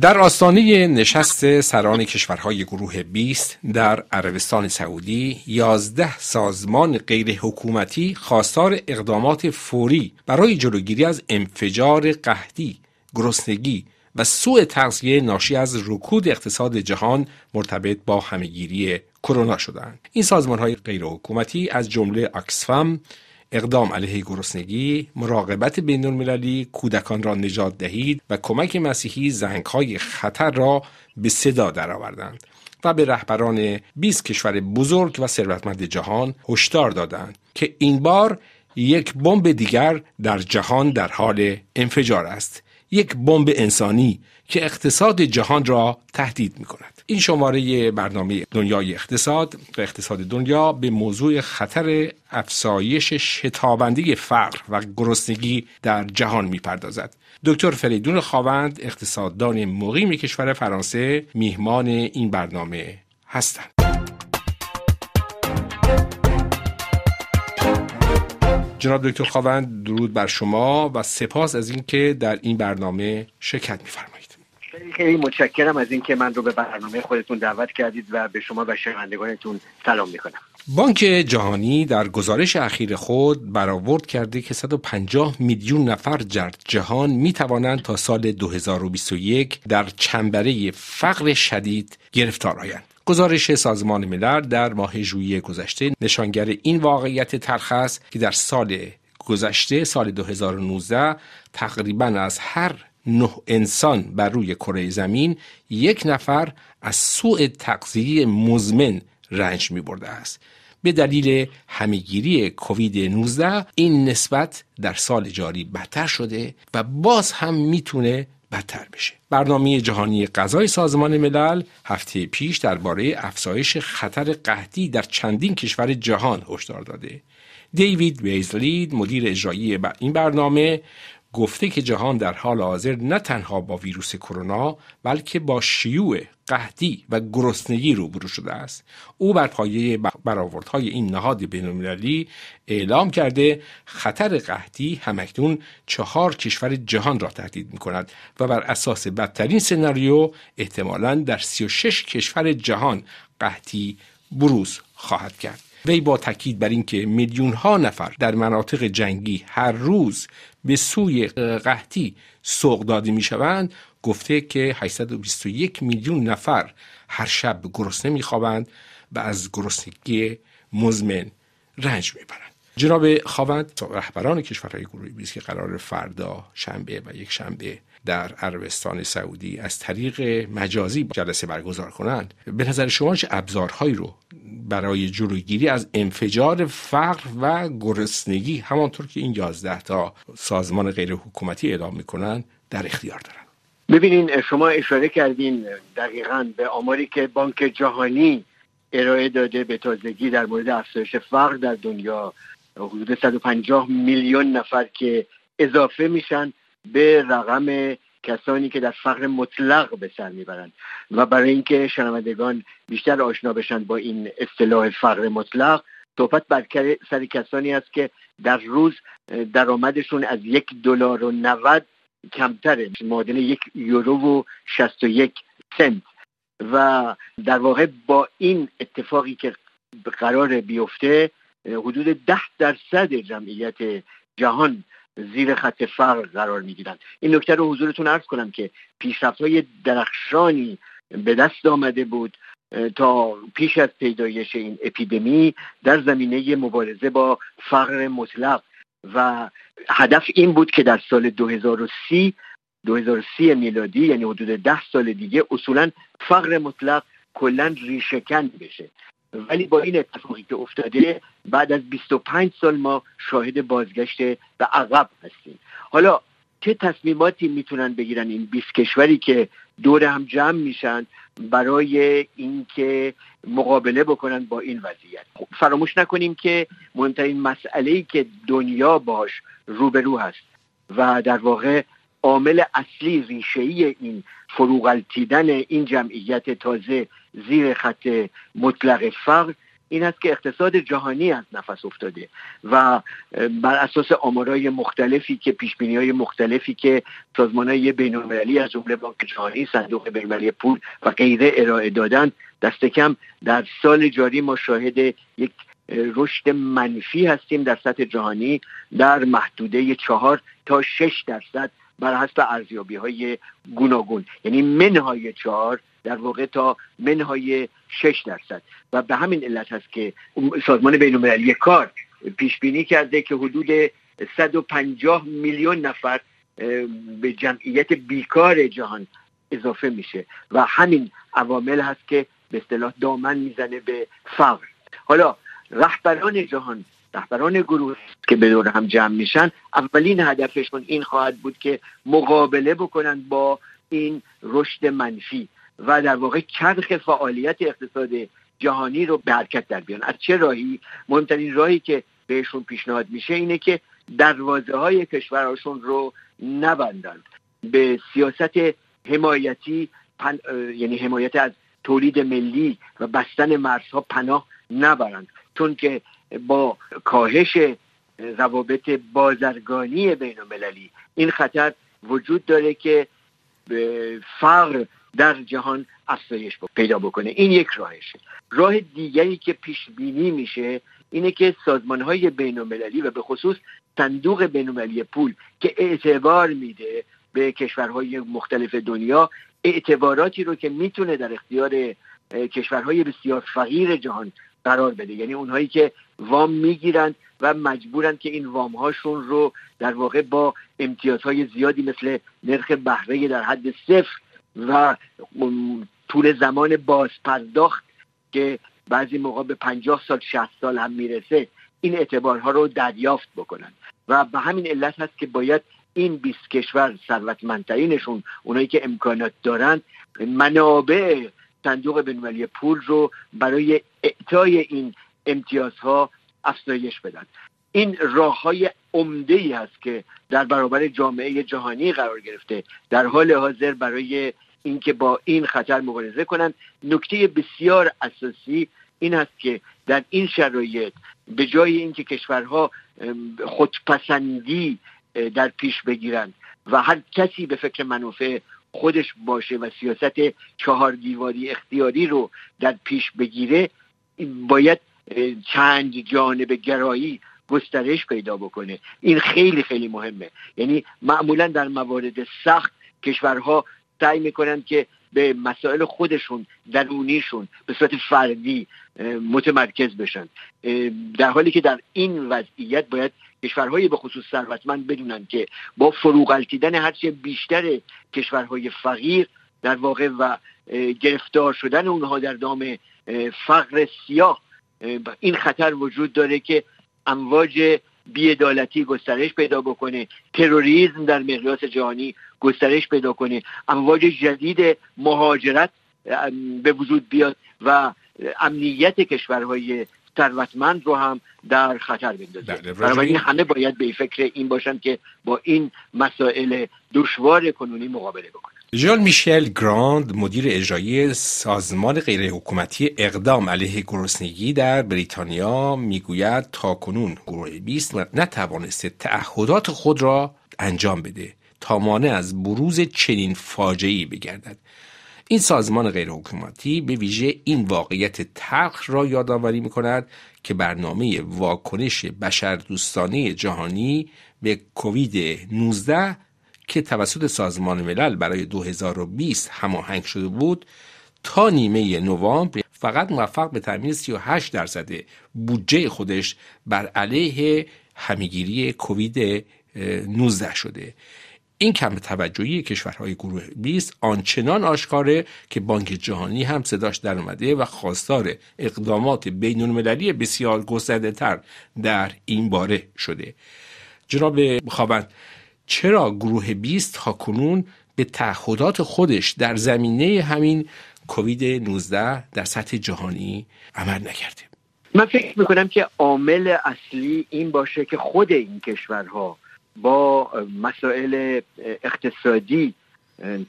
در آستانه نشست سران کشورهای گروه 20 در عربستان سعودی 11 سازمان غیر حکومتی خواستار اقدامات فوری برای جلوگیری از انفجار قحطی، گرسنگی و سوء تغذیه ناشی از رکود اقتصاد جهان مرتبط با همهگیری کرونا شدند. این سازمان های غیر حکومتی از جمله اکسفم، اقدام علیه گرسنگی، مراقبت بین المللی، کودکان را نجات دهید و کمک مسیحی های خطر را به صدا درآوردند و به رهبران 20 کشور بزرگ و ثروتمند جهان هشدار دادند که این بار یک بمب دیگر در جهان در حال انفجار است. یک بمب انسانی که اقتصاد جهان را تهدید می کند. این شماره برنامه دنیای اقتصاد و اقتصاد دنیا به موضوع خطر افزایش شتابنده فقر و گرسنگی در جهان می‌پردازد. دکتر فریدون خواوند اقتصاددان مقیم کشور فرانسه میهمان این برنامه هستند. جناب دکتر خواوند درود بر شما و سپاس از اینکه در این برنامه شرکت میفرمایید خیلی خیلی متشکرم از اینکه من رو به برنامه خودتون دعوت کردید و به شما و شنوندگانتون سلام می‌کنم بانک جهانی در گزارش اخیر خود برآورد کرده که 150 میلیون نفر در جهان می توانند تا سال 2021 در چنبره فقر شدید گرفتار آیند. گزارش سازمان ملل در ماه ژوئیه گذشته نشانگر این واقعیت تلخ است که در سال گذشته سال 2019 تقریبا از هر نه انسان بر روی کره زمین یک نفر از سوء تغذیه مزمن رنج می برده است. به دلیل همهگیری کووید 19 این نسبت در سال جاری بدتر شده و باز هم می‌تونه بدتر بشه برنامه جهانی غذای سازمان ملل هفته پیش درباره افزایش خطر قحطی در چندین کشور جهان هشدار داده. دیوید ویزلید مدیر اجرایی این برنامه گفته که جهان در حال حاضر نه تنها با ویروس کرونا بلکه با شیوع قحطی و گرسنگی روبرو شده است. او بر پایه برآوردهای این نهاد بینالمللی اعلام کرده خطر قحطی همکنون چهار کشور جهان را تهدید می کند و بر اساس بدترین سناریو احتمالا در 36 کشور جهان قحطی بروز خواهد کرد. وی با تاکید بر اینکه میلیون ها نفر در مناطق جنگی هر روز به سوی قحطی سوق داده می شوند گفته که 821 میلیون نفر هر شب گرسنه میخوابند و از گرسنگی مزمن رنج می‌برند. جناب خواوند رهبران کشورهای گروه بیست که قرار فردا شنبه و یک شنبه در عربستان سعودی از طریق مجازی جلسه برگزار کنند. به نظر شما چه ابزارهایی رو برای جلوگیری از انفجار فقر و گرسنگی همانطور که این یازده تا سازمان غیر حکومتی اعلام می‌کنند در اختیار دارند؟ ببینین شما اشاره کردین دقیقا به آماری که بانک جهانی ارائه داده به تازگی در مورد افزایش فقر در دنیا. حدود 150 میلیون نفر که اضافه میشن به رقم کسانی که در فقر مطلق به سر می‌برند. و برای اینکه شنوندگان بیشتر آشنا بشن با این اصطلاح فقر مطلق صحبت بر سر کسانی است که در روز درآمدشون از یک دلار و 90 کمتره. معادل یک یورو و 61 سنت. و در واقع با این اتفاقی که قرار بیفته حدود ده درصد جمعیت جهان زیر خط فقر قرار می‌گیرند این نکته رو حضورتون عرض کنم که پیشرفت های درخشانی به دست آمده بود تا پیش از پیدایش این اپیدمی در زمینه مبارزه با فقر مطلق. و هدف این بود که در سال 2030 2030 میلادی یعنی حدود ده سال دیگه اصولا فقر مطلق کلا ریشهکن بشه. ولی با این اتفاقی که افتاده بعد از 25 سال ما شاهد بازگشت به عقب هستیم. حالا چه تصمیماتی می‌تونن بگیرن این 20 کشوری که دور هم جمع میشن برای اینکه مقابله بکنن با این وضعیت؟ خب فراموش نکنیم که مهمترین مسئله ای که دنیا باش روبرو هست و در واقع عامل اصلی ریشه‌ای این فروغلتیدن این جمعیت تازه زیر خط مطلق فقر این است که اقتصاد جهانی از نفس افتاده و بر اساس آمارای مختلفی که پیش های مختلفی که سازمان های بین از جمله بانک جهانی صندوق بین پول و غیره ارائه دادن دست کم در سال جاری ما شاهد یک رشد منفی هستیم در سطح جهانی در محدوده چهار تا شش درصد بر حسب ارزیابی های گوناگون. یعنی منهای چهار در واقع تا منهای شش درصد. و به همین علت هست که سازمان بین کار پیش بینی کرده که حدود 150 میلیون نفر به جمعیت بیکار جهان اضافه میشه. و همین عوامل هست که به اصطلاح دامن می‌زنه به فقر. حالا رهبران جهان رهبران گروه که به دور هم جمع میشن اولین هدفشون این خواهد بود که مقابله بکنند با این رشد منفی و در واقع چرخ فعالیت اقتصاد جهانی رو به حرکت در بیان. از چه راهی؟ مهمترین راهی که بهشون پیشنهاد میشه اینه که دروازه های کشورهاشون رو نبندند به سیاست حمایتی یعنی حمایت از تولید ملی و بستن مرزها پناه نبرند. چون که با کاهش روابط بازرگانی بین المللی. این خطر وجود داره که فقر در جهان افزایش پیدا بکنه. این یک راهشه. راه دیگری که پیش بینی میشه اینه که سازمان های بین المللی و به خصوص صندوق بین المللی پول که اعتبار میده به کشورهای مختلف دنیا اعتباراتی رو که می‌تونه در اختیار کشورهای بسیار فقیر جهان قرار بده. یعنی اونهایی که وام می‌گیرند و مجبورند که این وام هاشون رو در واقع با امتیازهای زیادی مثل نرخ بهره در حد صفر و طول زمان باز پرداخت که بعضی موقع به پنجاه سال شهست سال هم می‌رسه این اعتبارها رو دریافت بکنن. و به همین علت هست که باید این 20 کشور ثروتمندترینشون اونایی که امکانات دارند منابع صندوق بینالمللی پول رو برای اعطای این امتیازها افزایش بدن. این راه های عمده ای هست که در برابر جامعه جهانی قرار گرفته. در حال حاضر برای اینکه با این خطر مبارزه کنند نکته بسیار اساسی این است که در این شرایط به جای اینکه کشورها خودپسندی در پیش بگیرند و هر کسی به فکر منافع خودش باشه و سیاست چهار دیواری اختیاری رو در پیش بگیره باید چند جانب گرایی گسترش پیدا بکنه. این خیلی خیلی مهمه. یعنی معمولا در موارد سخت کشورها سعی می‌کنن که به مسائل خودشون درونیشون به صورت فردی متمرکز بشن. در حالی که در این وضعیت باید کشورهای به خصوص ثروتمند بدونن که با فروغلتیدن هرچه بیشتر کشورهای فقیر در واقع و گرفتار شدن اونها در دام فقر سیاه این خطر وجود داره که امواج بیعدالتی گسترش پیدا بکنه. تروریسم در مقیاس جهانی گسترش پیدا کنه. امواج جدید مهاجرت به وجود بیاد و امنیت کشورهای ثروتمند رو هم در خطر بندازه. بله، بنابراین همه باید به فکر این باشن که با این مسائل دشوار کنونی مقابله بکنن. ژان میشل گراند مدیر اجرایی سازمان غیرحکومتی اقدام علیه گرسنگی در بریتانیا می‌گوید تاکنون گروه 20 نتوانسته تعهدات خود را انجام بده تا مانع از بروز چنین فاجعه‌ای بگردد. این سازمان غیرحکومتی به ویژه این واقعیت تلخ را یادآوری می کند که برنامه واکنش بشردوستانه جهانی به کووید 19 که توسط سازمان ملل برای 2020 هماهنگ شده بود تا نیمه نوامبر فقط موفق به تامین 38 درصد بودجه خودش بر علیه همیگیری کووید 19 شده. این کم توجهی کشورهای گروه 20 آنچنان آشکاره که بانک جهانی هم صداش در اومده و خواستار اقدامات بین المللی بسیار گسترده تر در این باره شده. جناب خوابند چرا گروه 20 تا کنون به تعهدات خودش در زمینه همین کووید 19 در سطح جهانی عمل نکرده؟ من فکر می‌کنم که عامل اصلی این باشه که خود این کشورها با مسائل اقتصادی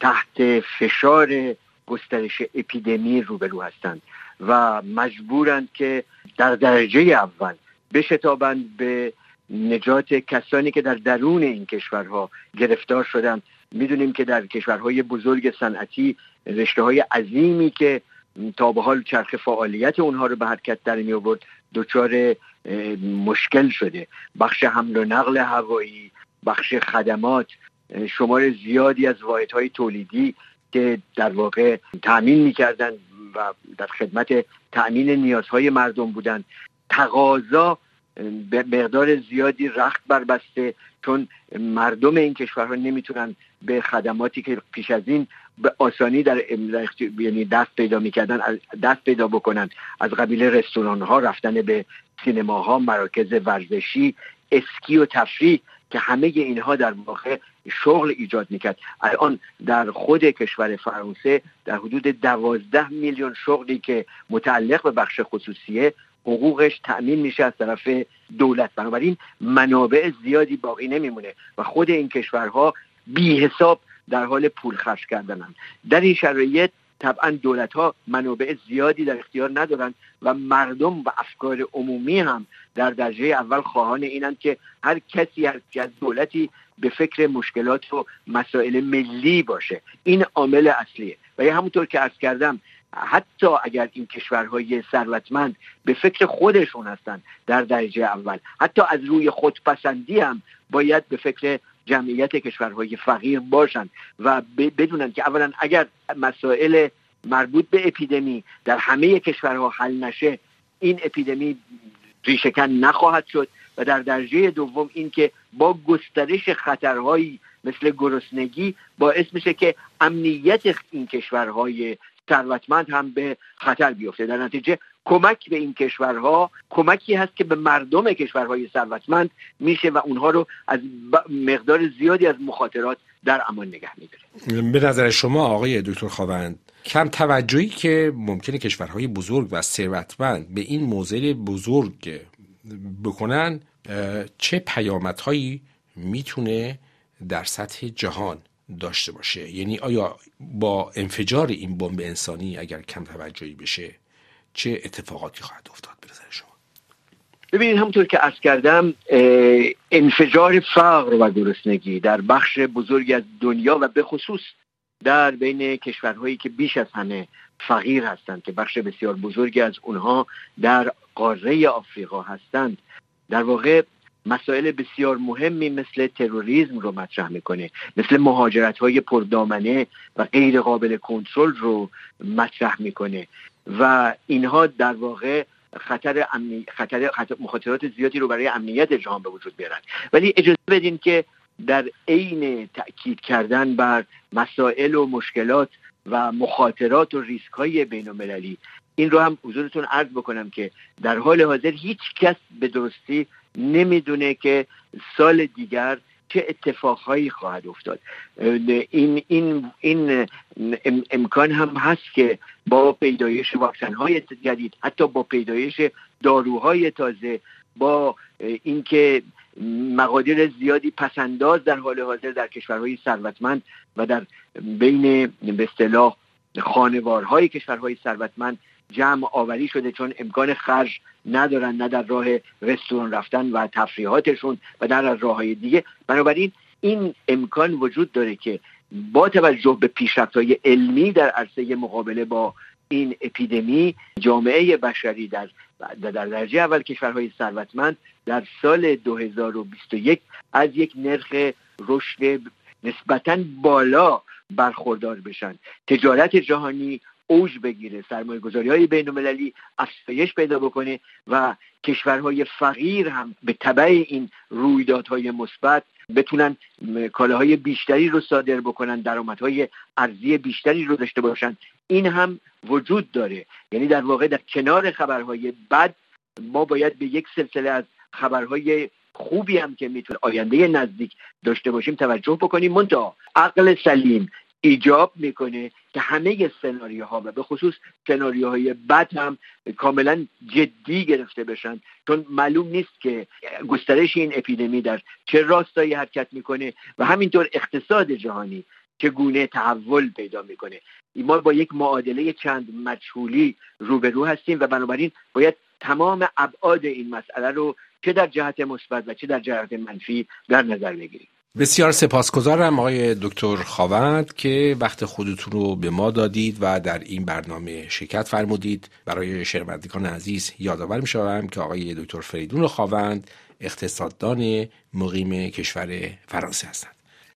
تحت فشار گسترش اپیدمی روبرو هستند و مجبورند که در درجه اول بشتابند به نجات کسانی که در درون این کشورها گرفتار شدند. می‌دونیم که در کشورهای بزرگ صنعتی رشته های عظیمی که تا به حال چرخ فعالیت اونها رو به حرکت در می آورد دچار مشکل شده. بخش حمل و نقل هوایی بخش خدمات شمار زیادی از واحدهای تولیدی که در واقع تأمین می‌کردن و در خدمت تأمین نیازهای مردم بودند. تقاضا به مقدار زیادی رخت بربسته چون مردم این کشورها نمی‌تونن به خدماتی که پیش از این به آسانی در یعنی دست پیدا می‌کردن دست پیدا بکنن. از قبیل رستوران ها رفتن به سینماها مراکز ورزشی اسکی و تفریح که همه اینها در واقع شغل ایجاد می‌کرد. الان در خود کشور فرانسه در حدود دوازده میلیون شغلی که متعلق به بخش خصوصیه حقوقش تأمین میشه از طرف دولت. بنابراین منابع زیادی باقی نمیمونه و خود این کشورها بی حساب در حال پول خرج کردنن. در این شرایط طبعا دولت ها منابع زیادی در اختیار ندارند و مردم و افکار عمومی هم در درجه اول خواهان اینند که هر کسی هر از دولتی به فکر مشکلات و مسائل ملی باشه. این عامل اصلیه. و یه همونطور که عرض کردم حتی اگر این کشورهای ثروتمند به فکر خودشون هستند در درجه اول حتی از روی خودپسندی هم باید به فکر جمعیت کشورهای فقیر باشند و بدونن که اولا اگر مسائل مربوط به اپیدمی در همه کشورها حل نشه این اپیدمی ریشکن نخواهد شد و در درجه دوم اینکه با گسترش خطرهایی مثل گرسنگی باعث میشه که امنیت این کشورهای ثروتمند هم به خطر بیفته. در نتیجه کمک به این کشورها کمکی هست که به مردم کشورهای ثروتمند میشه و اونها رو از مقدار زیادی از مخاطرات در امان نگه میداره. به نظر شما آقای دکتر خواوند کم توجهی که ممکنه کشورهای بزرگ و ثروتمند به این موضع بزرگ بکنن چه پیامدهایی می‌تونه در سطح جهان داشته باشه. یعنی آیا با انفجار این بمب انسانی اگر کم توجهی بشه چه اتفاقاتی خواهد افتاد به نظر شما؟ ببینید همونطور که عرض کردم انفجار فقر و گرسنگی در بخش بزرگی از دنیا و به خصوص در بین کشورهایی که بیش از همه فقیر هستند که بخش بسیار بزرگی از اونها در قاره آفریقا هستند در واقع مسائل بسیار مهمی مثل تروریسم رو مطرح می‌کنه مثل مهاجرت های پردامنه و غیر قابل کنترل رو مطرح می‌کنه. و اینها در واقع خطر, امنی... خطر... خطر مخاطرات زیادی رو برای امنیت جهان به وجود بیارن ولی اجازه بدین که در عین تاکید کردن بر مسائل و مشکلات و مخاطرات و ریسک های بین المللی این رو هم حضورتون عرض بکنم که در حال حاضر هیچ کس به درستی نمی‌دونه که سال دیگر چه اتفاقهایی خواهد افتاد. این, این, این امکان هم هست که با پیدایش واکسن های جدید حتی با پیدایش داروهای تازه با اینکه مقادیر زیادی پسنداز در حال حاضر در کشورهای ثروتمند و در بین به اصطلاح خانوارهای کشورهای ثروتمند جمع آوری شده چون امکان خرج ندارن نه در راه رستوران رفتن و تفریحاتشون و در راه های دیگه. بنابراین این امکان وجود داره که با توجه به پیشرفت های علمی در عرصه مقابله با این اپیدمی جامعه بشری در در درجه اول کشورهای ثروتمند در سال 2021 از یک نرخ رشد نسبتا بالا برخوردار بشن. تجارت جهانی اوج بگیره سرمایه گذاری های بین المللی افزایش پیدا بکنه و کشورهای فقیر هم به طبع این رویدادهای مثبت بتونن کالاهای بیشتری رو صادر بکنن درآمدهای ارزی بیشتری رو داشته باشن. این هم وجود داره. یعنی در واقع در کنار خبرهای بد ما باید به یک سلسله از خبرهای خوبی هم که می‌تونه آینده نزدیک داشته باشیم توجه بکنیم. منتها عقل سلیم ایجاب می‌کنه که همه سناریوها و به خصوص سناریوهای بد هم کاملا جدی گرفته بشن. چون معلوم نیست که گسترش این اپیدمی در چه راستایی حرکت می‌کنه و همینطور اقتصاد جهانی چگونه تحول پیدا می‌کنه. ما با یک معادله چند مجهولی روبرو هستیم و بنابراین باید تمام ابعاد این مسئله رو چه در جهت مثبت و چه در جهت منفی در نظر بگیریم. بسیار سپاسگزارم آقای دکتر خاوند که وقت خودتون رو به ما دادید و در این برنامه شرکت فرمودید. برای شنوندگان عزیز یادآور می شوم که آقای دکتر فریدون خاوند اقتصاددان مقیم کشور فرانسه هستند.